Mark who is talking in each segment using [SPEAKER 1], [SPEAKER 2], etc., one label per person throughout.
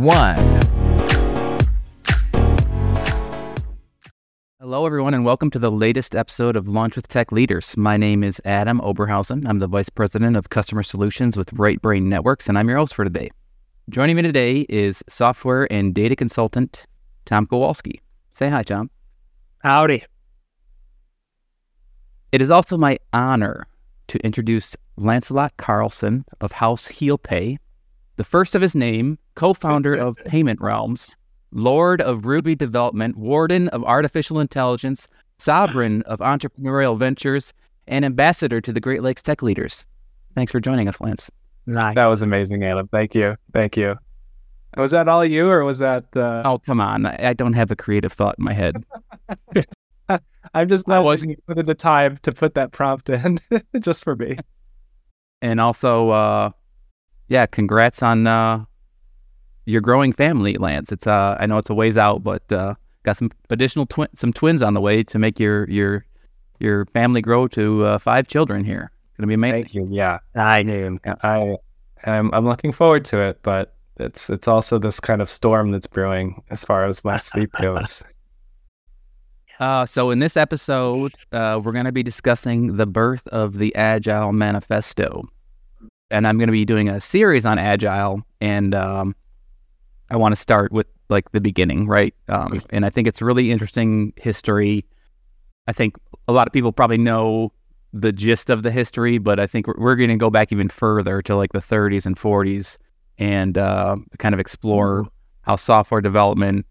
[SPEAKER 1] one.
[SPEAKER 2] Hello, everyone, and welcome to the latest episode of Lunch with Tech Leaders. My name is Adam Oberhausen. I'm the Vice President of Customer Solutions with Right Brain Networks, and I'm your host for today. Joining me today is software and data consultant Tom Kowalski. Say hi, Tom.
[SPEAKER 3] Howdy.
[SPEAKER 2] It is also my honor to introduce Lancelot Carlson of House Heel Pay, the first of his name, co founder of Payment Realms, Lord of Ruby Development, Warden of Artificial Intelligence, Sovereign of Entrepreneurial Ventures, and Ambassador to the Great Lakes Tech Leaders. Thanks for joining us, Lance.
[SPEAKER 3] Nice.
[SPEAKER 4] That was amazing, Adam. Thank you. Thank you. Was that all you, or was that? Uh...
[SPEAKER 2] Oh, come on. I don't have a creative thought in my head.
[SPEAKER 4] I'm just not wasn't put in the time to put that prompt in just for me.
[SPEAKER 2] And also, uh, yeah, congrats on uh, your growing family, Lance. It's uh, I know it's a ways out, but uh, got some additional twin, some twins on the way to make your your your family grow to uh, five children here. Gonna be amazing.
[SPEAKER 4] Thank you. Yeah,
[SPEAKER 3] I
[SPEAKER 4] knew. I I'm I'm looking forward to it, but it's it's also this kind of storm that's brewing as far as my sleep goes.
[SPEAKER 2] Uh, so in this episode, uh, we're going to be discussing the birth of the Agile Manifesto, and I'm going to be doing a series on Agile, and um, I want to start with like the beginning, right? Um, and I think it's really interesting history. I think a lot of people probably know the gist of the history, but I think we're, we're going to go back even further to like the 30s and 40s and uh, kind of explore how software development,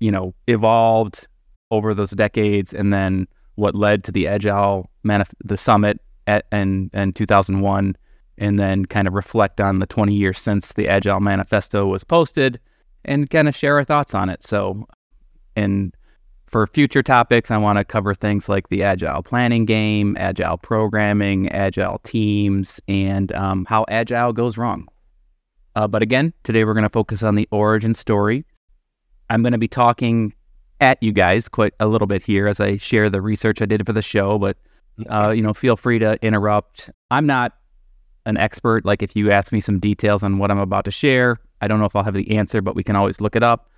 [SPEAKER 2] you know, evolved over those decades, and then what led to the Agile manif- the summit at and and 2001, and then kind of reflect on the 20 years since the Agile Manifesto was posted, and kind of share our thoughts on it. So, and for future topics, I want to cover things like the Agile planning game, Agile programming, Agile teams, and um, how Agile goes wrong. Uh, but again, today we're going to focus on the origin story. I'm going to be talking at you guys quite a little bit here as I share the research I did for the show, but uh, you know, feel free to interrupt. I'm not an expert. Like if you ask me some details on what I'm about to share, I don't know if I'll have the answer, but we can always look it up.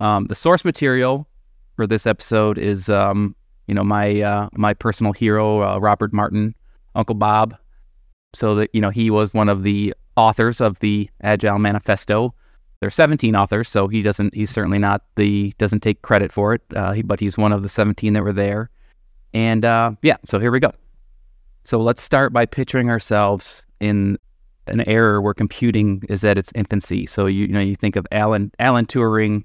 [SPEAKER 2] Um, the source material for this episode is, um, you know, my uh, my personal hero, uh, Robert Martin, Uncle Bob. So that you know, he was one of the authors of the Agile Manifesto. There are 17 authors, so he doesn't. He's certainly not the doesn't take credit for it. Uh, he, but he's one of the 17 that were there. And uh, yeah, so here we go. So let's start by picturing ourselves in an era where computing is at its infancy. So you, you know you think of Alan Alan Turing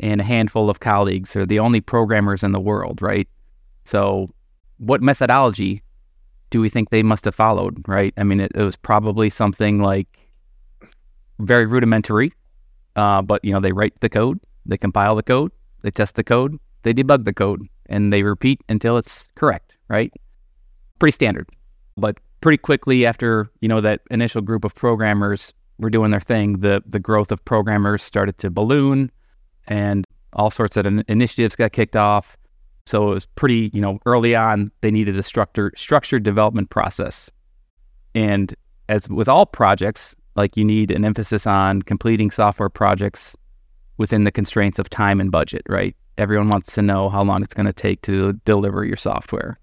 [SPEAKER 2] and a handful of colleagues are the only programmers in the world, right? So what methodology do we think they must have followed, right? I mean, it, it was probably something like very rudimentary, uh, but you know they write the code, they compile the code, they test the code, they debug the code, and they repeat until it's correct, right? Pretty standard. But pretty quickly after, you know, that initial group of programmers were doing their thing, the the growth of programmers started to balloon and all sorts of in- initiatives got kicked off. So it was pretty, you know, early on they needed a structured structured development process. And as with all projects, like you need an emphasis on completing software projects within the constraints of time and budget, right? Everyone wants to know how long it's going to take to deliver your software.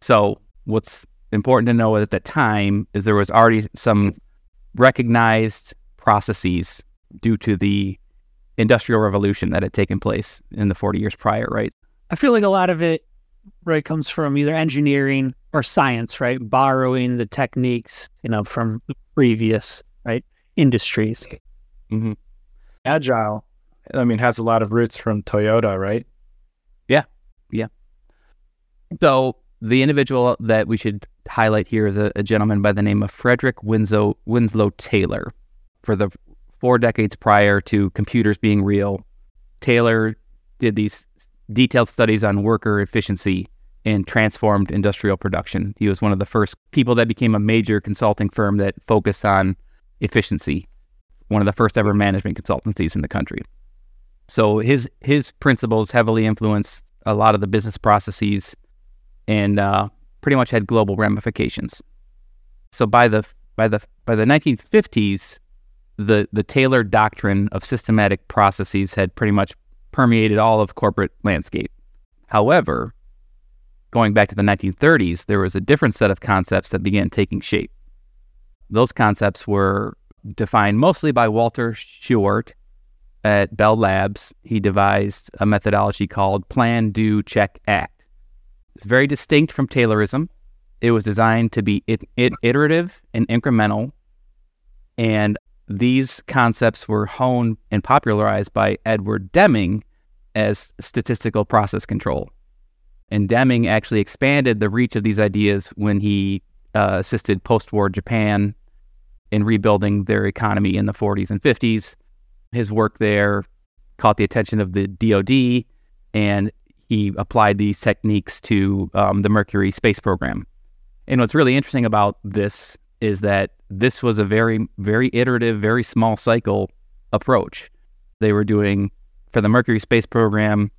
[SPEAKER 2] So, what's important to know at the time is there was already some recognized processes due to the industrial revolution that had taken place in the 40 years prior, right?
[SPEAKER 3] I feel like a lot of it, right, comes from either engineering or science, right? Borrowing the techniques, you know, from previous, right, industries.
[SPEAKER 4] Mm-hmm. Agile, I mean, has a lot of roots from Toyota, right?
[SPEAKER 2] Yeah, yeah. So the individual that we should highlight here is a, a gentleman by the name of Frederick Winslow, Winslow Taylor. For the four decades prior to computers being real, Taylor did these detailed studies on worker efficiency and transformed industrial production. He was one of the first people that became a major consulting firm that focused on efficiency, one of the first ever management consultancies in the country. So his his principles heavily influenced a lot of the business processes and uh, pretty much had global ramifications. So by the by the by the 1950s, the the Taylor doctrine of systematic processes had pretty much permeated all of corporate landscape. However, going back to the 1930s, there was a different set of concepts that began taking shape. Those concepts were defined mostly by Walter Shewhart at Bell Labs. He devised a methodology called Plan, Do, Check, Act. It's very distinct from Taylorism. It was designed to be it, it, iterative and incremental, and these concepts were honed and popularized by Edward Deming as statistical process control. And Deming actually expanded the reach of these ideas when he uh, assisted post war Japan in rebuilding their economy in the 40s and 50s. His work there caught the attention of the DoD, and he applied these techniques to um, the Mercury space program. And what's really interesting about this is that this was a very, very iterative, very small cycle approach. They were doing for the Mercury space program,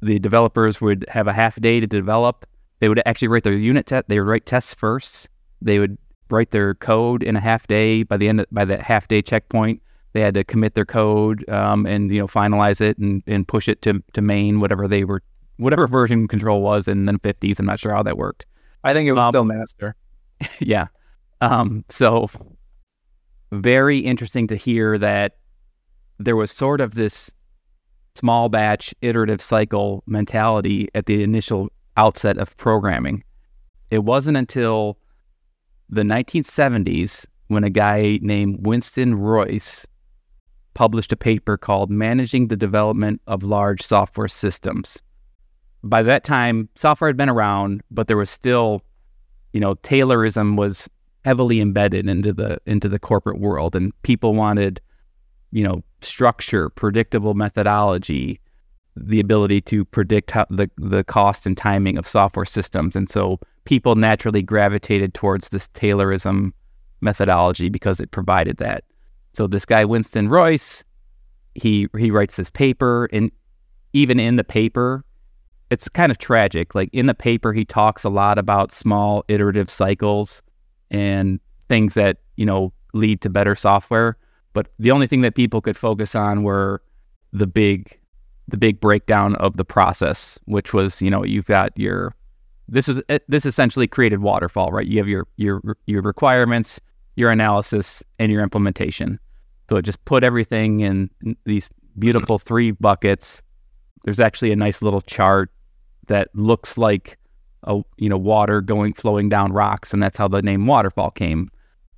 [SPEAKER 2] the developers would have a half day to develop. They would actually write their unit test. They would write tests first. They would write their code in a half day. By the end, of, by that half day checkpoint, they had to commit their code um, and you know finalize it and, and push it to to main whatever they were whatever version control was in the 50s. I'm not sure how that worked.
[SPEAKER 4] I think it was
[SPEAKER 2] Um,
[SPEAKER 4] still master.
[SPEAKER 2] yeah. Um, so very interesting to hear that there was sort of this small batch iterative cycle mentality at the initial outset of programming. It wasn't until the 1970s when a guy named Winston Royce published a paper called Managing the Development of Large Software Systems. By that time, software had been around, but there was still, you know, Taylorism was heavily embedded into the into the corporate world and people wanted, you know, structure, predictable methodology, the ability to predict how the, the cost and timing of software systems. And so people naturally gravitated towards this Taylorism methodology because it provided that. So this guy Winston Royce, he he writes this paper, and even in the paper, it's kind of tragic. Like in the paper, he talks a lot about small iterative cycles and things that you know lead to better software. But the only thing that people could focus on were the big the big breakdown of the process, which was you know you've got your this is this essentially created waterfall, right? You have your your your requirements, your analysis, and your implementation. So just put everything in these beautiful three buckets. There's actually a nice little chart that looks like a you know water going flowing down rocks, and that's how the name waterfall came.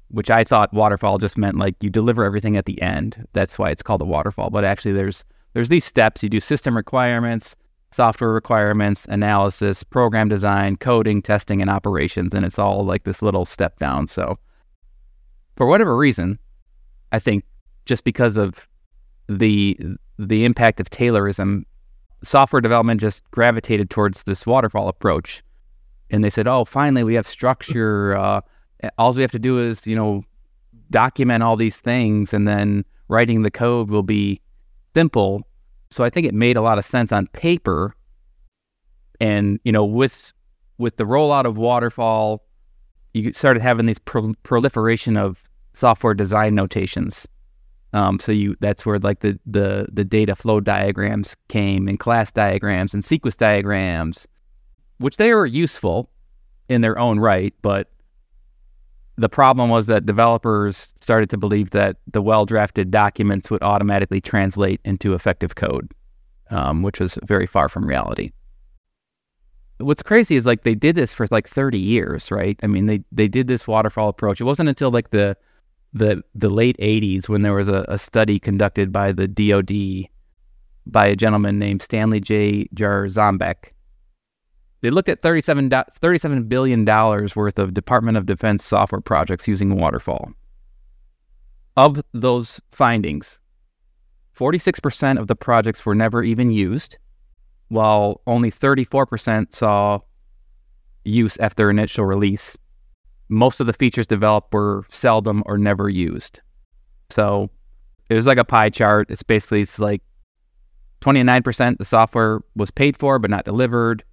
[SPEAKER 2] Which I thought waterfall just meant like you deliver everything at the end. That's why it's called a waterfall. But actually, there's there's these steps. You do system requirements, software requirements, analysis, program design, coding, testing, and operations, and it's all like this little step down. So, for whatever reason, I think just because of the the impact of Taylorism, software development just gravitated towards this waterfall approach, and they said, "Oh, finally, we have structure. Uh, all we have to do is, you know, document all these things, and then writing the code will be simple." So I think it made a lot of sense on paper, and you know, with with the rollout of waterfall, you started having this pro- proliferation of software design notations. Um, so you that's where like the, the the data flow diagrams came and class diagrams and sequence diagrams, which they were useful in their own right, but the problem was that developers started to believe that the well drafted documents would automatically translate into effective code, um, which was very far from reality. What's crazy is like they did this for like 30 years, right? I mean, they, they did this waterfall approach. It wasn't until like the the the late 80s when there was a, a study conducted by the DoD by a gentleman named Stanley J. Jarzombek. They looked at 37, do- $37 billion worth of Department of Defense software projects using Waterfall. of those findings, 46% of the projects were never even used, while only 34% saw use after initial release. Most of the features developed were seldom or never used. So it was like a pie chart. It's basically it's like 29% the software was paid for but not delivered,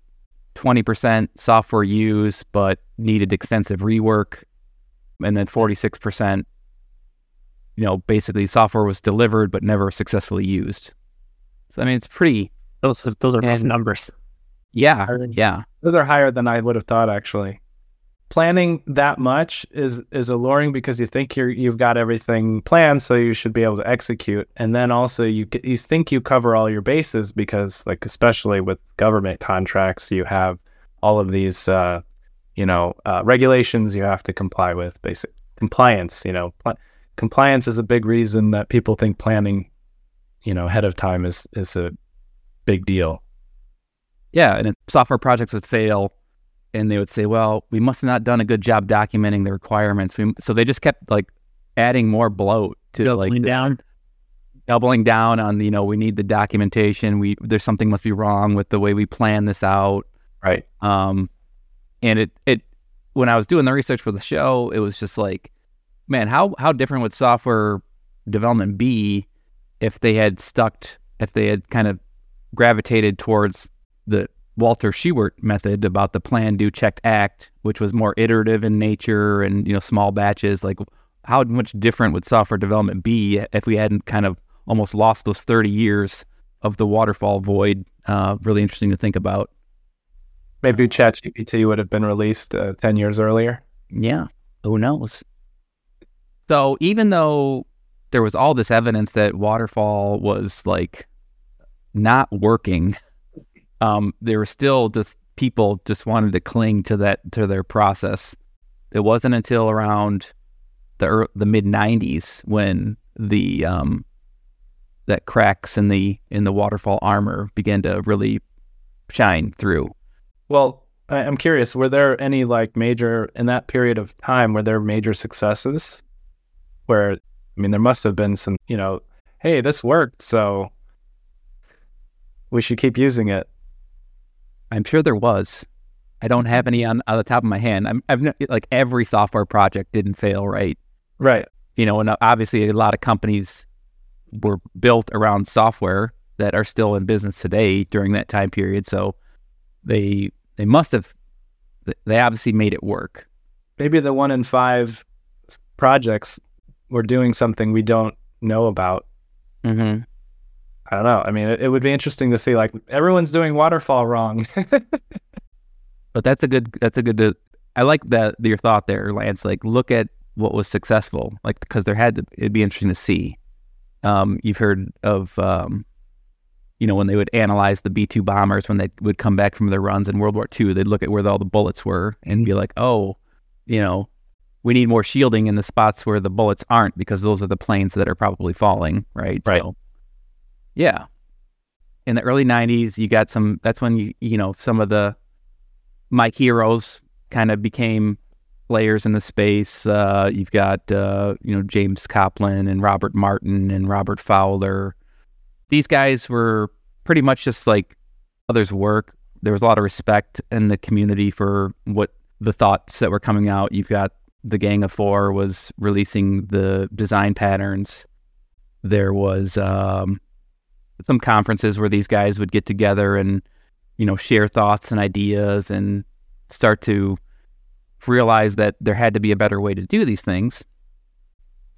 [SPEAKER 2] 20% software used but needed extensive rework, and then 46% you know, basically software was delivered but never successfully used. So I mean, it's pretty.
[SPEAKER 3] Those those are
[SPEAKER 2] And-
[SPEAKER 3] numbers.
[SPEAKER 2] Yeah, yeah,
[SPEAKER 4] Those are higher than I would have thought actually. Planning that much is is alluring because you think you're you've got everything planned, so you should be able to execute. And then also you c- you think you cover all your bases because like especially with government contracts, you have all of these uh, you know uh, regulations you have to comply with. Basic compliance, you know, pl- compliance is a big reason that people think planning, you know, ahead of time is is a big deal.
[SPEAKER 2] yeah. And if software projects would fail, and they would say, "Well, we must have not done a good job documenting the requirements." We, so they just kept like adding more bloat to
[SPEAKER 3] Doubling
[SPEAKER 2] like the-
[SPEAKER 3] down.
[SPEAKER 2] doubling down on you know we need the documentation. We there's something must be wrong with the way we plan this out.
[SPEAKER 4] Right.
[SPEAKER 2] Um, and it it when I was doing the research for the show, it was just like, man, how how different would software development be if they had stuck if they had kind of gravitated towards the Walter Shewhart method about the plan, do, check, act, which was more iterative in nature and you know small batches. Like, how much different would software development be if we hadn't kind of almost lost those thirty years of the waterfall void? Uh, really interesting to think about.
[SPEAKER 4] Maybe ChatGPT would have been released uh, 10 years earlier.
[SPEAKER 2] Yeah. Who knows? So even though there was all this evidence that waterfall was like not working, um, there were still just people just wanted to cling to that to their process. It wasn't until around the the mid '90s when the um, that cracks in the in the waterfall armor began to really shine through.
[SPEAKER 4] Well, I'm curious, were there any like major, in that period of time, were there major successes where, I mean, there must have been some, you know, hey, this worked, so we should keep using it.
[SPEAKER 2] I'm sure there was. I don't have any on, on the top of my hand. I'm, I've like every software project didn't fail, right?
[SPEAKER 4] Right.
[SPEAKER 2] You know, and uh, obviously a lot of companies were built around software that are still in business today during that time period. So they they must have they obviously made it work.
[SPEAKER 4] Maybe the one in five projects were doing something we don't know about.
[SPEAKER 2] Mm-hmm.
[SPEAKER 4] I don't know. I mean, it, it would be interesting to see like everyone's doing waterfall wrong.
[SPEAKER 2] But that's a good that's a good I like that your thought there, Lance. Like look at what was successful, like because there had to it'd be interesting to see. Um, you've heard of um, you know when they would analyze the B two bombers when they would come back from their runs in World War II, they'd look at where all the bullets were and be like, oh, you know, we need more shielding in the spots where the bullets aren't because those are the planes that are probably falling, right?
[SPEAKER 4] Right.
[SPEAKER 2] So, yeah. In the early '90s, you got some. That's when you you know some of the my heroes kind of became players in the space. Uh, you've got uh, you know James Coplien and Robert Martin and Robert Fowler. These guys were pretty much just like others' work. There was a lot of respect in the community for what the thoughts that were coming out. You've got the Gang of Four was releasing the design patterns. There was um, some conferences where these guys would get together and you know share thoughts and ideas and start to realize that there had to be a better way to do these things.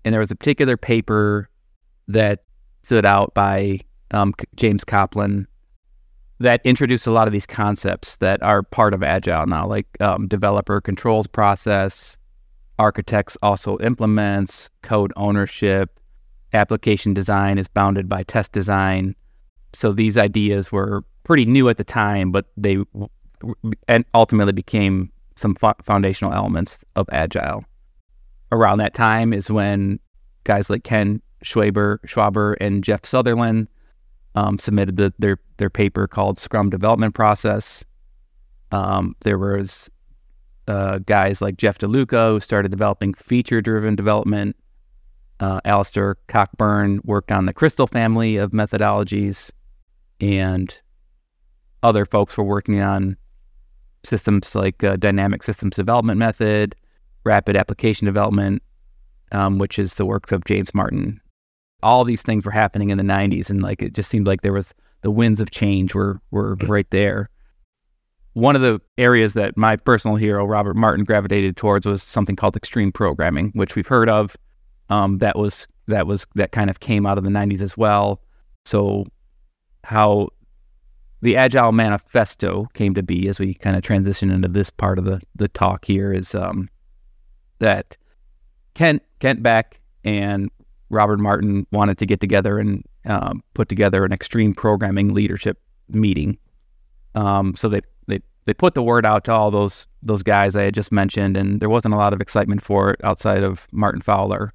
[SPEAKER 2] And there was a particular paper that stood out by um, James Coplien that introduced a lot of these concepts that are part of Agile now, like um, developer controls process, architects also implements, code ownership, application design is bounded by test design. So these ideas were pretty new at the time, but they and ultimately became some fo- foundational elements of agile. Around that time is when guys like Ken Schwaber, Schwaber and Jeff Sutherland um, submitted the, their their paper called Scrum Development Process. Um, there was uh, guys like Jeff DeLuca who started developing feature-driven development. Uh, Alistair Cockburn worked on the Crystal family of methodologies, and other folks were working on systems like uh, dynamic systems development method, rapid application development, um, which is the work of James Martin. All these things were happening in the 90s, and like it just seemed like there was the winds of change were were right there. One of the areas that my personal hero Robert Martin gravitated towards was something called extreme programming, which we've heard of. Um, that was that was that kind of came out of the 90s as well. So how the Agile Manifesto came to be as we kind of transition into this part of the the talk here is um, that Kent Kent Beck and Robert Martin wanted to get together and um, put together an extreme programming leadership meeting. Um, so they, they they put the word out to all those those guys I had just mentioned, and there wasn't a lot of excitement for it outside of Martin Fowler.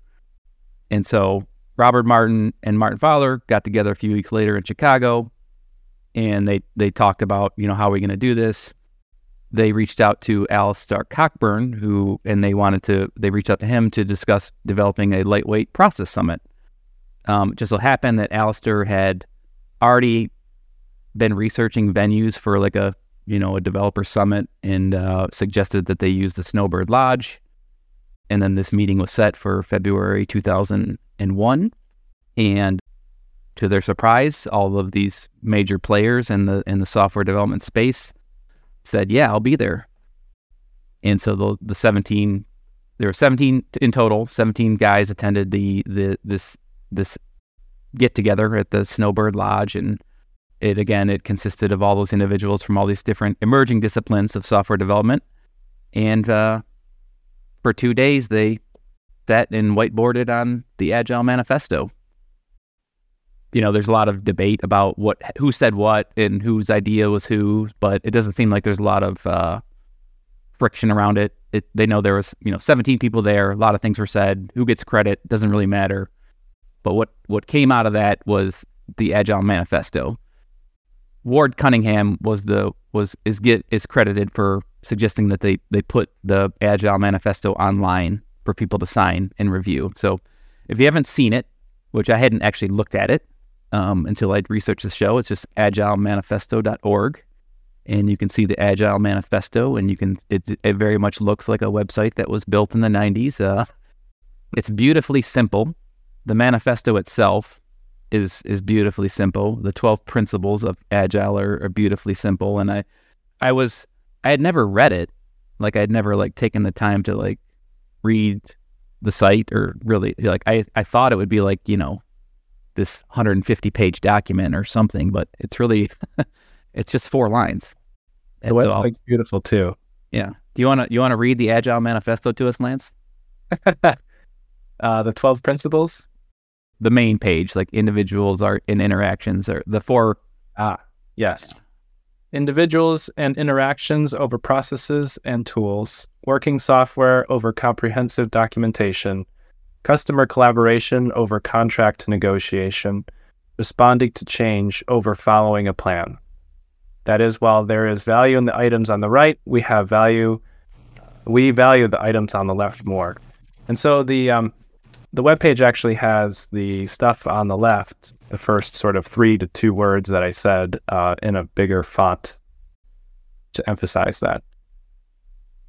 [SPEAKER 2] And so Robert Martin and Martin Fowler got together a few weeks later in Chicago, and they they talked about you know how are we going to do this. They reached out to Alistair Cockburn, who and they wanted to they reached out to him to discuss developing a lightweight process summit. Um, just so happened that Alistair had already been researching venues for like a you know a developer summit and uh, suggested that they use the Snowbird Lodge. And then this meeting was set for February 2001, and to their surprise, all of these major players in the in the software development space said, "Yeah, I'll be there." And so the the 17 there were 17 in total, 17 guys attended the the this this get together at the Snowbird Lodge. And it again it consisted of all those individuals from all these different emerging disciplines of software development. And uh, for two days they sat and whiteboarded on the agile manifesto you know, there's a lot of debate about what who said what and whose idea was who, but it doesn't seem like there's a lot of uh, friction around it. it. They know there was, you know, 17 people there. A lot of things were said. Who gets credit doesn't really matter. But what what came out of that was the Agile Manifesto. Ward Cunningham was the was is get is credited for suggesting that they they put the Agile Manifesto online for people to sign and review. So if you haven't seen it, which I hadn't actually looked at it, um, until I researched the show. It's just agilemanifesto.org. And you can see the Agile Manifesto, and you can, it, it very much looks like a website that was built in the 90s. Uh, it's beautifully simple. The manifesto itself is is beautifully simple. The 12 principles of Agile are, are beautifully simple. And I, I was, I had never read it. Like I'd never like taken the time to like read the site or really like I, I thought it would be like, you know, this 150 page document or something, but it's really it's just four lines.
[SPEAKER 4] The website's beautiful too.
[SPEAKER 2] Yeah. Do you want to you want to read the Agile Manifesto to us, Lance?
[SPEAKER 4] uh, the 12 principles.
[SPEAKER 2] The main page, like individuals are in interactions, or the four.
[SPEAKER 4] Ah, yes. Individuals and interactions over processes and tools, working software over comprehensive documentation, customer collaboration over contract negotiation, responding to change over following a plan. That is, while there is value in the items on the right, we have value. We value the items on the left more, and so the um, the web page actually has the stuff on the left, the first sort of three to two words that I said uh, in a bigger font to emphasize that.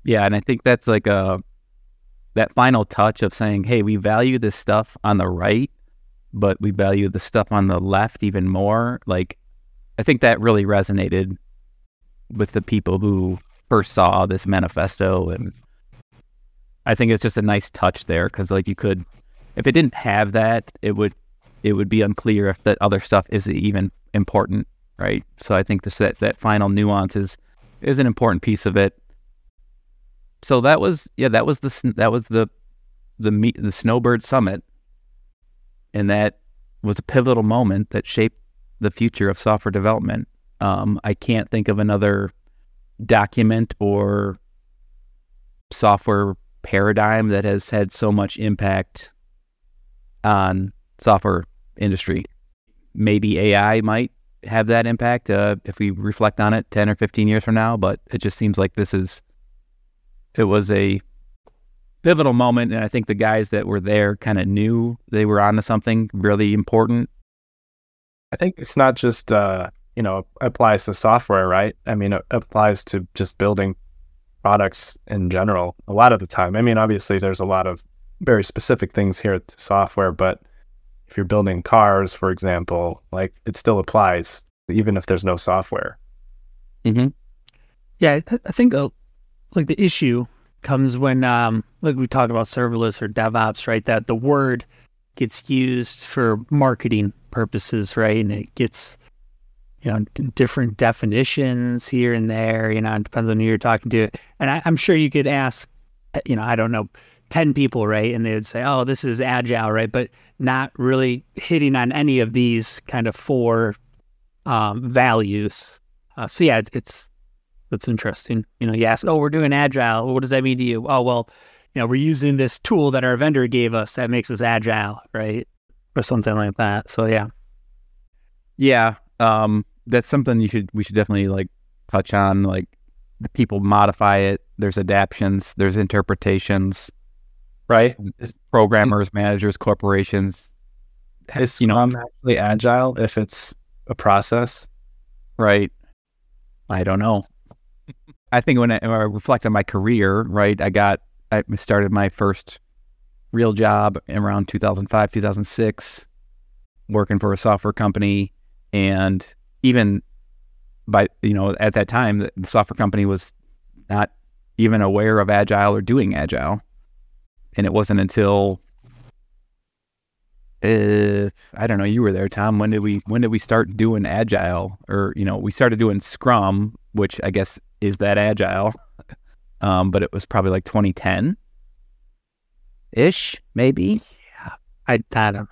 [SPEAKER 2] Yeah, and I think that's like a that final touch of saying, hey, we value this stuff on the right, but we value the stuff on the left even more. Like, I think that really resonated with the people who first saw this manifesto. And I think it's just a nice touch there because, like, you could, if it didn't have that, it would, it would be unclear if that other stuff is even important, right? So I think this that that final nuance is is an important piece of it. So that was yeah that was the that was the the the snowbird summit. And that was a pivotal moment that shaped the future of software development. Um, i can't think of another document or software paradigm that has had so much impact on software industry maybe ai might have that impact uh, if we reflect on it 10 or 15 years from now but it just seems like this is it was a pivotal moment, and I think the guys that were there kind of knew they were onto something really important.
[SPEAKER 4] I think it's not just uh, you know applies to software, right? I mean, it applies to just building products in general. A lot of the time, I mean, obviously, there's a lot of very specific things here to software, but if you're building cars, for example, like it still applies even if there's no software.
[SPEAKER 2] Mm-hmm.
[SPEAKER 3] Yeah, I, I think uh, like the issue comes when um like we talk about serverless or DevOps, right? That the word gets used for marketing purposes, right? And it gets you know different definitions here and there. You know, it depends on who you're talking to. And I, I'm sure you could ask, you know, I don't know, ten people, right? And they would say, "Oh, this is agile," right? But not really hitting on any of these kind of four um, values. Uh, so yeah, it's, it's that's interesting. You know, you ask, "Oh, we're doing agile. What does that mean to you?" Oh, well, you know, we're using this tool that our vendor gave us that makes us agile, right? Or something like that. So yeah,
[SPEAKER 2] yeah, um, that's something you should we should definitely like touch on. Like the people modify it. There's adaptations. There's interpretations.
[SPEAKER 4] Right? Mm-hmm.
[SPEAKER 2] Is, Programmers, mm-hmm. managers, corporations.
[SPEAKER 4] Is you know I'm actually agile if it's a process?
[SPEAKER 2] Right. I don't know. I think when I, when I reflect on my career, right, I got I started my first real job around 2005, 2006, working for a software company, and even by you know at that time the software company was not even aware of agile or doing agile, and it wasn't until uh, I don't know. You were there, Tom. When did we when did we start doing agile? Or you know, we started doing Scrum, which I guess is that agile. Um, but it was probably like 2010 ish, maybe.
[SPEAKER 3] Yeah, I, I don't know.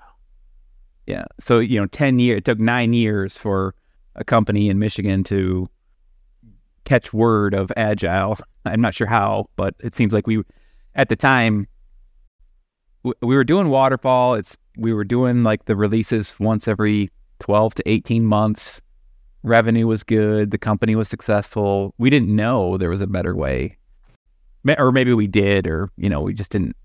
[SPEAKER 2] Yeah. So you know, 10 years. It took nine years for a company in Michigan to catch word of agile. I'm not sure how, but it seems like we, at the time, we were doing waterfall. It's we were doing like the releases once every 12 to 18 months. Revenue was good. The company was successful. We didn't know there was a better way. Or maybe we did, or, you know, we just didn't,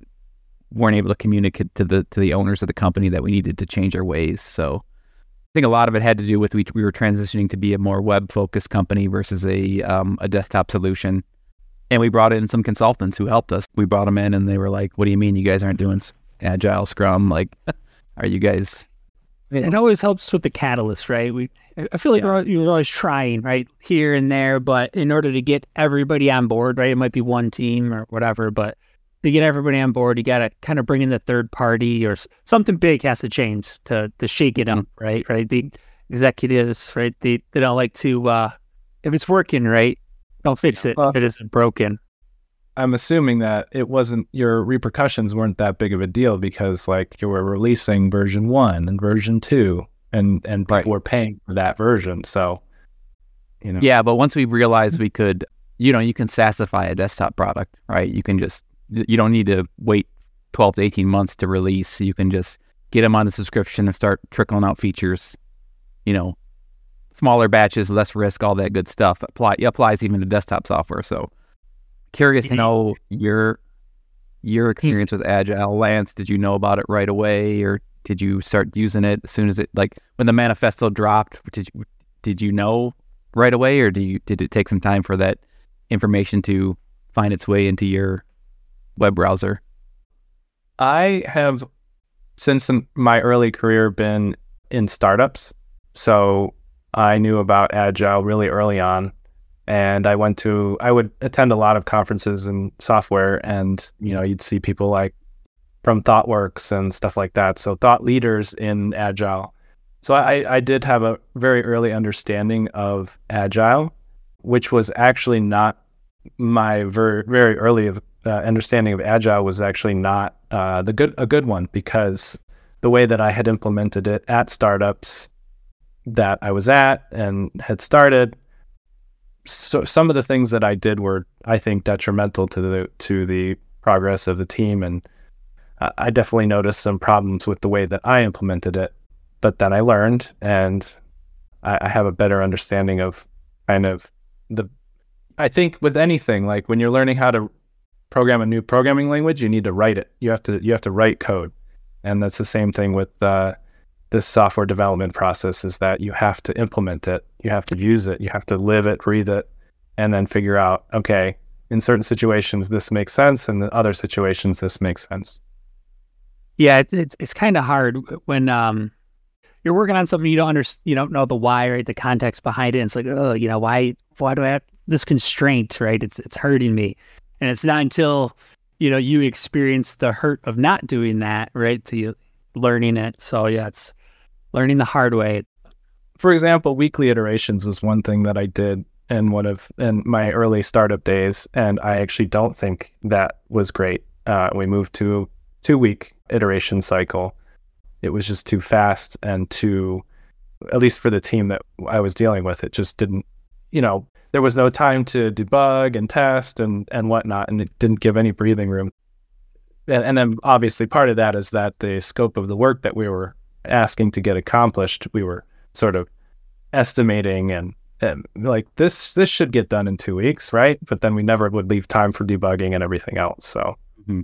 [SPEAKER 2] weren't able to communicate to the, to the owners of the company that we needed to change our ways. So I think a lot of it had to do with we, we were transitioning to be a more web focused company versus a, um, a desktop solution. And we brought in some consultants who helped us. We brought them in and they were like, what do you mean you guys aren't doing agile scrum? Like, are you guys?
[SPEAKER 3] It always helps with the catalyst, right? We, I feel like yeah. you're always trying, right, here and there, but in order to get everybody on board, right, it might be one team or whatever, but to get everybody on board, you got to kind of bring in the third party or something big has to change to to shake it up, mm-hmm. right? Right. The executives, right? They they don't like to uh if it's working, right? Don't fix it well, if it isn't broken.
[SPEAKER 4] I'm assuming that it wasn't your repercussions weren't that big of a deal because like you were releasing version one and version two and and people right. were paying for that version. So
[SPEAKER 2] you know Yeah, but once we realized we could you know, you can SaaSify a desktop product, right? You can just you don't need to wait 12 to 18 months to release. You can just get them on the subscription and start trickling out features, you know, smaller batches, less risk, all that good stuff. Apply applies even to desktop software. So Curious to know your your experience with Agile. Lance, did you know about it right away, or did you start using it as soon as it like when the manifesto dropped? Did you did you know right away, or did you did it take some time for that information to find its way into your web browser?
[SPEAKER 4] I have since my early career been in startups, so I knew about Agile really early on and I went to I would attend a lot of conferences in software, and you know you'd see people like from ThoughtWorks and stuff like that. So thought leaders in Agile. So I, I did have a very early understanding of Agile, which was actually not my very very early uh, understanding of Agile was actually not uh, the good a good one because the way that I had implemented it at startups that I was at and had started so some of the things that I did were, I think, detrimental to the to the progress of the team, and I definitely noticed some problems with the way that I implemented it. But then I learned, and I, I have a better understanding of kind of the. I think with anything, like when you're learning how to program a new programming language, you need to write it. You have to you have to write code, and that's the same thing with uh, this software development process. Is that you have to implement it, you have to use it, you have to live it, breathe it, and then figure out okay, in certain situations this makes sense, and in other situations this makes sense.
[SPEAKER 3] Yeah, it's it's, it's kind of hard when um you're working on something you don't understand, you don't know the why, right? The context behind it. And it's like, oh, you know, why why do I have this constraint, right? It's it's hurting me. And it's not until, you know, you experience the hurt of not doing that, right? To you learning it. So yeah, it's learning the hard way.
[SPEAKER 4] For example, weekly iterations was one thing that I did in one of in my early startup days, and I actually don't think that was great. Uh, we moved to two week iteration cycle. It was just too fast and too, at least for the team that I was dealing with, it just didn't, you know, there was no time to debug and test and and whatnot, and it didn't give any breathing room. And, and then obviously part of that is that the scope of the work that we were asking to get accomplished, we were sort of estimating and, and like this this should get done in two weeks, right? But then we never would leave time for debugging and everything else. So.
[SPEAKER 2] Mm-hmm.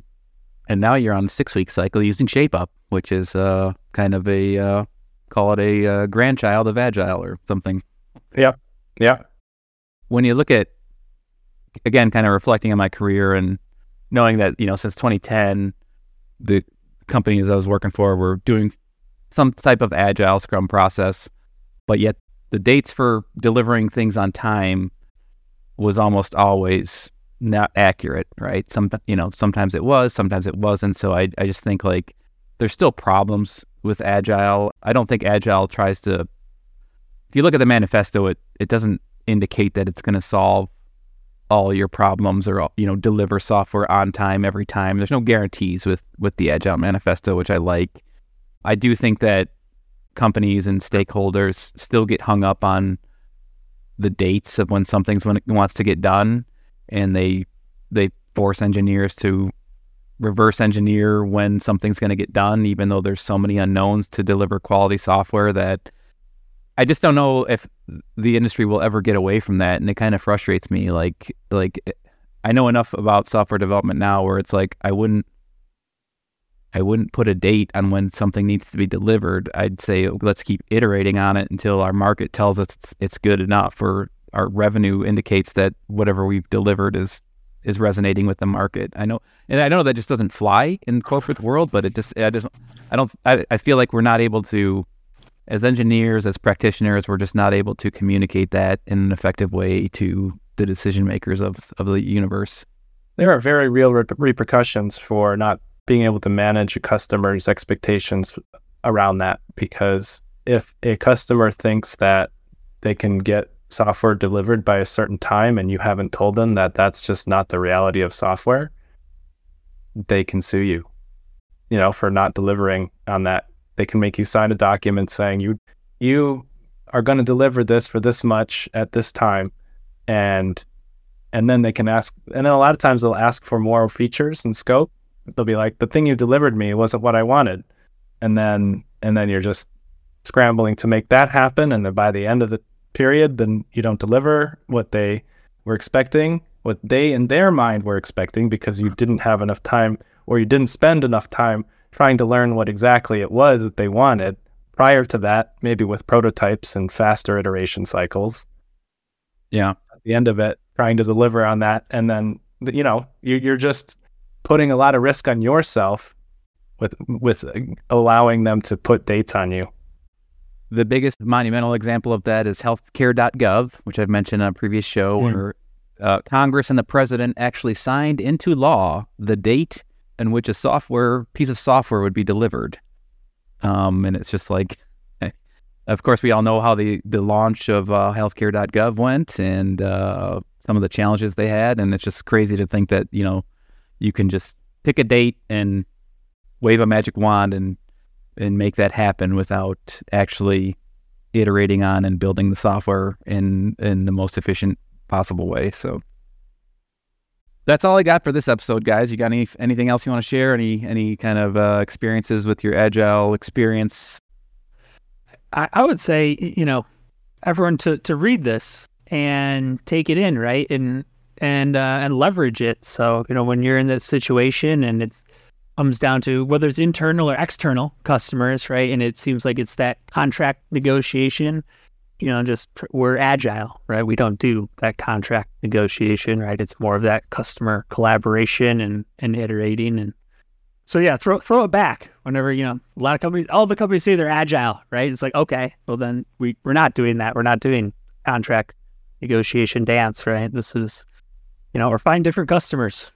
[SPEAKER 2] And now you're on a six week cycle using ShapeUp, which is uh, kind of a uh, call it a uh, grandchild of Agile or something.
[SPEAKER 4] Yeah, yeah
[SPEAKER 2] when you look at again, kind of reflecting on my career and knowing that you know since 2010, the companies I was working for were doing some type of agile Scrum process, but yet the dates for delivering things on time was almost always not accurate, right? Some you know sometimes it was, sometimes it wasn't. So I I just think like there's still problems with agile. I don't think agile tries to. If you look at the manifesto, it it doesn't indicate that it's going to solve all your problems or you know deliver software on time every time. There's no guarantees with with the Agile Manifesto, which I like. I do think that companies and stakeholders still get hung up on the dates of when something's when it wants to get done, and they they force engineers to reverse engineer when something's going to get done, even though there's so many unknowns to deliver quality software that I just don't know if the industry will ever get away from that, and it kind of frustrates me. Like, like I know enough about software development now where it's like I wouldn't, I wouldn't put a date on when something needs to be delivered. I'd say let's keep iterating on it until our market tells us it's, it's good enough, or our revenue indicates that whatever we've delivered is is resonating with the market. I know, and I know that just doesn't fly in corporate world, but it just, I just, I don't, I, I feel like we're not able to as engineers, as practitioners, we're just not able to communicate that in an effective way to the decision makers of of the universe.
[SPEAKER 4] There are very real re- repercussions for not being able to manage a customer's expectations around that because if a customer thinks that they can get software delivered by a certain time and you haven't told them that that's just not the reality of software, they can sue you, you know, for not delivering on that they can make you sign a document saying you you are going to deliver this for this much at this time, and and then they can ask. And then a lot of times they'll ask for more features and scope. They'll be like, "The thing you delivered me wasn't what I wanted," and then and then you're just scrambling to make that happen. And then by the end of the period, then you don't deliver what they were expecting, what they in their mind were expecting, because you didn't have enough time or you didn't spend enough time trying to learn what exactly it was that they wanted. Prior to that, maybe with prototypes and faster iteration cycles.
[SPEAKER 2] Yeah.
[SPEAKER 4] At the end of it, trying to deliver on that. And then, you know, you're just putting a lot of risk on yourself with, with allowing them to put dates on you.
[SPEAKER 2] The biggest monumental example of that is healthcare.gov, which I've mentioned on a previous show, mm. where uh, Congress and the president actually signed into law the date in which a software piece of software would be delivered. Um, and it's just like, of course, we all know how the the launch of uh, healthcare.gov went and uh, some of the challenges they had, and it's just crazy to think that you know you can just pick a date and wave a magic wand and and make that happen without actually iterating on and building the software in in the most efficient possible way. So that's all I got for this episode, guys. You got any anything else you want to share? Any any kind of uh, experiences with your agile experience?
[SPEAKER 3] I, I would say you know everyone to to read this and take it in, right? And and uh, and leverage it. So you know when you're in this situation and it comes down to whether it's internal or external customers, right? And it seems like it's that contract negotiation. You know, just we're agile, right? We don't do that contract negotiation, right? It's more of that customer collaboration and and iterating and so yeah, throw throw it back whenever you know a lot of companies. All the companies say they're agile, right? It's like okay, well then we we're not doing that. We're not doing contract negotiation dance, right? This is you know, or find different customers.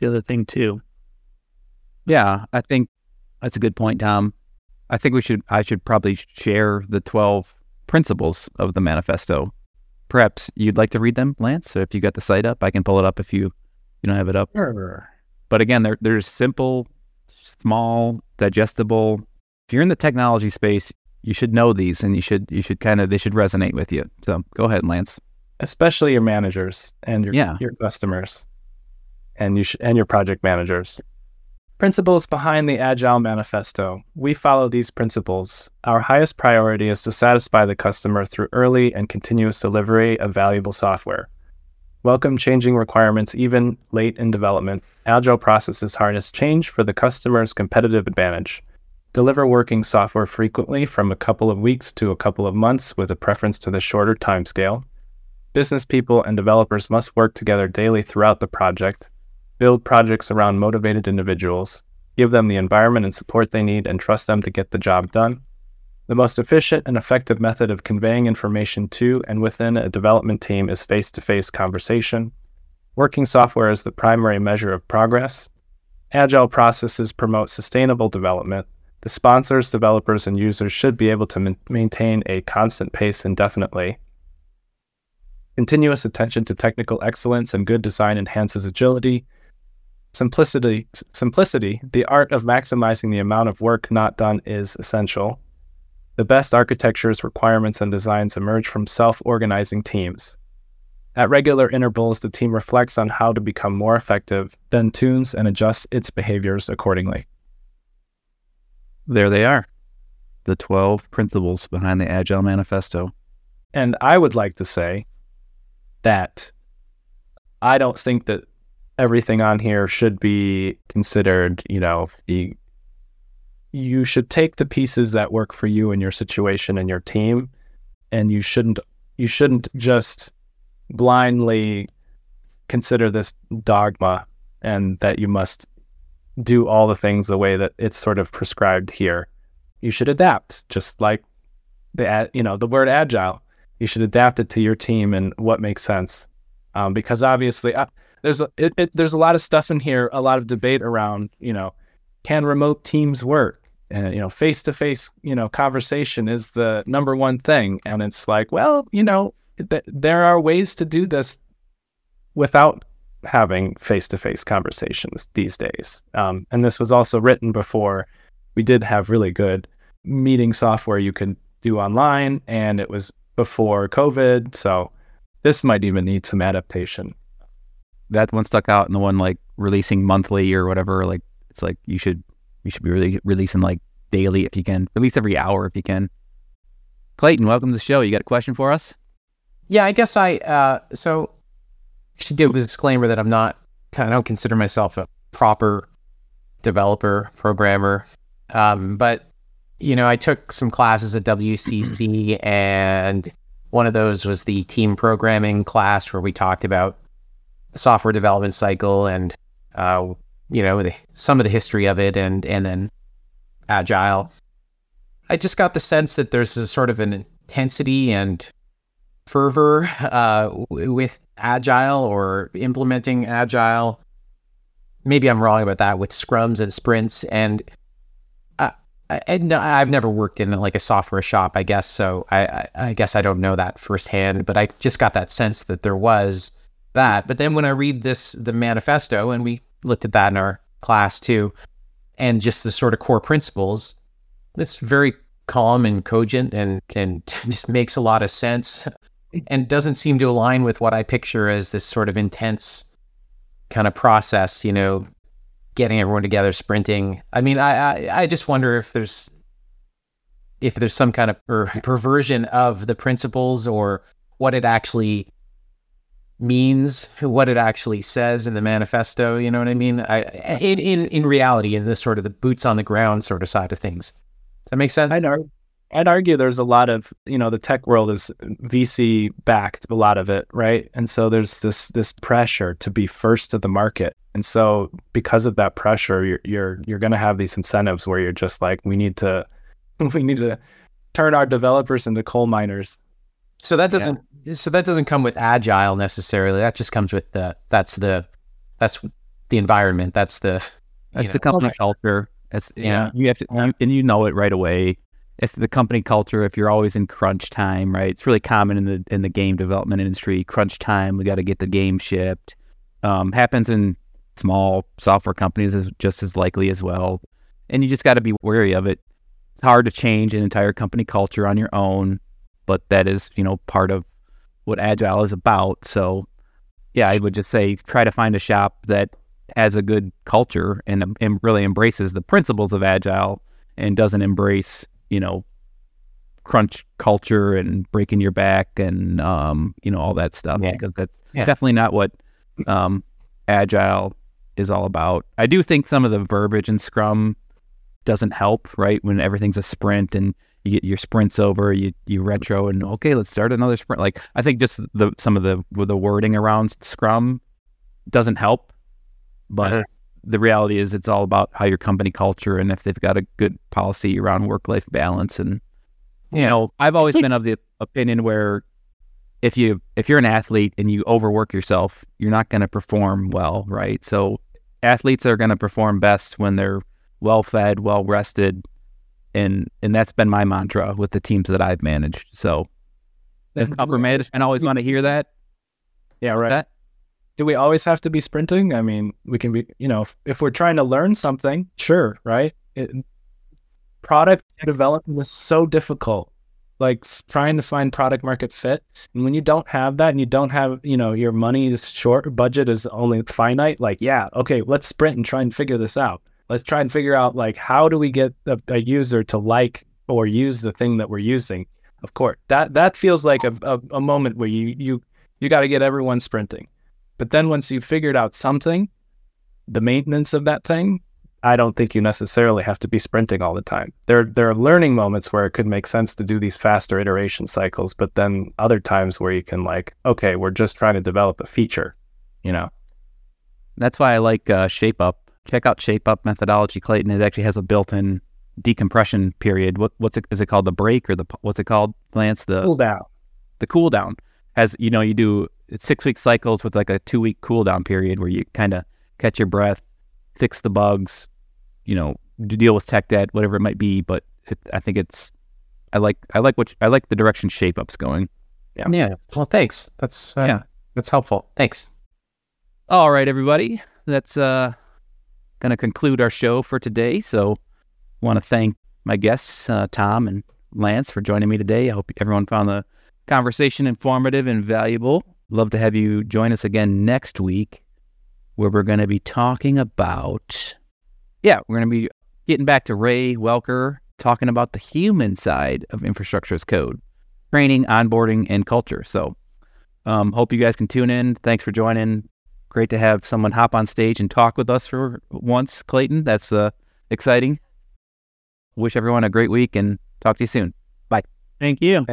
[SPEAKER 3] The other thing too.
[SPEAKER 2] Yeah, I think that's a good point, Tom. I think we should I should probably share the twelve principles of the manifesto. Perhaps you'd like to read them, Lance. So if you got the site up, I can pull it up if you you don't have it up.
[SPEAKER 4] Sure.
[SPEAKER 2] But again, they're they're simple, small, digestible. If you're in the technology space, you should know these, and you should you should kind of they should resonate with you. So go ahead, Lance.
[SPEAKER 4] Especially your managers and your
[SPEAKER 2] Yeah.
[SPEAKER 4] your customers, and you sh- and your project managers. Principles behind the Agile Manifesto. We follow these principles. Our highest priority is to satisfy the customer through early and continuous delivery of valuable software. Welcome changing requirements even late in development. Agile processes harness change for the customer's competitive advantage. Deliver working software frequently from a couple of weeks to a couple of months with a preference to the shorter timescale. Business people and developers must work together daily throughout the project. Build projects around motivated individuals. Give them the environment and support they need and trust them to get the job done. The most efficient and effective method of conveying information to and within a development team is face to face conversation. Working software is the primary measure of progress. Agile processes promote sustainable development. The sponsors, developers, and users should be able to ma- maintain a constant pace indefinitely. Continuous attention to technical excellence and good design enhances agility. Simplicity, simplicity, the art of maximizing the amount of work not done is essential. The best architectures, requirements, and designs emerge from self organizing teams. At regular intervals, the team reflects on how to become more effective, then tunes and adjusts its behaviors accordingly.
[SPEAKER 2] There they are, the twelve principles behind the Agile Manifesto.
[SPEAKER 4] And I would like to say that I don't think that everything on here should be considered, you know, the you should take the pieces that work for you and your situation and your team and you shouldn't you shouldn't just blindly consider this dogma and that you must do all the things the way that it's sort of prescribed here. You should adapt, just like the you know the word agile. You should adapt it to your team and what makes sense, um, because obviously uh, there's a it, it, there's a lot of stuff in here, a lot of debate around you know can remote teams work, and you know face to face you know conversation is the number one thing, and it's like well you know th- there are ways to do this without having face to face conversations these days. Um, and this was also written before we did have really good meeting software you could do online, and it was before COVID. So this might even need some adaptation.
[SPEAKER 2] That one stuck out, and the one like releasing monthly or whatever. Like it's like you should you should be really releasing like daily if you can, at least every hour if you can. Clayton, welcome to the show. You got a question for us?
[SPEAKER 5] Yeah, I guess I uh, so should give a disclaimer that I'm not. I don't consider myself a proper developer programmer, um, but you know, I took some classes at WCC, and one of those was the team programming class where we talked about the software development cycle and uh, you know the, some of the history of it, and and then agile. I just got the sense that there's a sort of an intensity and fervor uh, w- with agile or implementing agile. Maybe I'm wrong about that with scrums and sprints. And I, no, I've never worked in like a software shop, I guess. So I, I, I guess I don't know that firsthand, but I just got that sense that there was that. But then when I read this, the manifesto, and we looked at that in our class too, and just the sort of core principles, it's very calm and cogent and, and just makes a lot of sense and doesn't seem to align with what I picture as this sort of intense kind of process, you know, getting everyone together, sprinting. I mean, I, I, I just wonder if there's if there's some kind of per- perversion of the principles or what it actually means, what it actually says in the manifesto. You know what I mean? I, in in in reality, in this sort of the boots on the ground sort of side of things. Does that make sense?
[SPEAKER 4] I know. I'd argue there's a lot of you know the tech world is VC backed a lot of it, right? And so there's this this pressure to be first to the market, and so because of that pressure, you're you're you're going to have these incentives where you're just like, we need to we need to turn our developers into coal miners.
[SPEAKER 5] So that doesn't so that doesn't come with agile necessarily. That just comes with the that's the that's the environment. That's the
[SPEAKER 2] That's
[SPEAKER 5] you know,
[SPEAKER 2] the company
[SPEAKER 4] Okay.
[SPEAKER 2] culture. That's yeah.
[SPEAKER 5] Yeah.
[SPEAKER 2] You have to, you, and you know it right away. If the company culture, if you're always in crunch time, right? It's really common in the in the game development industry. Crunch time. We got to get the game shipped. Um, happens in small software companies is just as likely as well. And you just got to be wary of it. It's hard to change an entire company culture on your own, but that is you know part of what agile is about. So yeah, I would just say try to find a shop that has a good culture and, and really embraces the principles of agile and doesn't embrace you know crunch culture and breaking your back and um, you know all that stuff
[SPEAKER 5] Yeah.
[SPEAKER 2] because that's
[SPEAKER 5] Yeah.
[SPEAKER 2] definitely not what um, agile is all about. I do think some of the verbiage in Scrum doesn't help, right? When everything's a sprint and you get your sprints over, you you retro and okay, let's start another sprint. Like I think just the some of the with the wording around Scrum doesn't help, but
[SPEAKER 5] Uh-huh.
[SPEAKER 2] the reality is it's all about how your company culture and if they've got a good policy around work life balance and you know I've always
[SPEAKER 3] like-
[SPEAKER 2] been of the opinion where if you if you're an athlete and you overwork yourself, you're not going to perform well, right? So athletes are going to perform best when they're well fed, well rested, and and that's been my mantra with the teams that I've managed. So if upper management always want to hear that,
[SPEAKER 4] Yeah, right.
[SPEAKER 2] that
[SPEAKER 4] do we always have to be sprinting? I mean, we can be, you know, if, if we're trying to learn something, sure, right? It, product development is so difficult. Like trying to find product market fit. And when you don't have that and you don't have, you know, your money is short, budget is only finite, like, yeah, okay, let's sprint and try and figure this out. Let's try and figure out, like, how do we get a, a user to like or use the thing that we're using? Of course, that that feels like a, a, a moment where you you you got to get everyone sprinting. But then once you've figured out something, the maintenance of that thing, I don't think you necessarily have to be sprinting all the time. There there are learning moments where it could make sense to do these faster iteration cycles, but then other times where you can like, okay, we're just trying to develop a feature, you know.
[SPEAKER 2] that's why I like uh, Shape Up. Check out Shape Up methodology, Clayton. It actually has a built-in decompression period. What what's it is it called? The break or the what's it called? Lance the
[SPEAKER 4] down.
[SPEAKER 2] the cool down has you know you do six week cycles with like a two week cool down period where you kind of catch your breath fix the bugs you know to deal with tech debt whatever it might be but it, i think it's i like i like what i like the direction shape up's going
[SPEAKER 5] Yeah. Well, thanks. That's uh,
[SPEAKER 2] Yeah.
[SPEAKER 5] That's helpful. Thanks.
[SPEAKER 2] all right everybody that's uh gonna conclude our show for today so want to thank my guests uh, tom and lance for joining me today i hope everyone found the conversation informative and valuable love to have you join us again next week where we're going to be talking about yeah we're going to be getting back to ray welker talking about the human side of infrastructure as code training onboarding and culture. So um, hope you guys can tune in. Thanks for joining. Great to have someone hop on stage and talk with us for once clayton. That's uh, exciting. Wish everyone a great week and talk to you soon. Bye.
[SPEAKER 3] Thank you.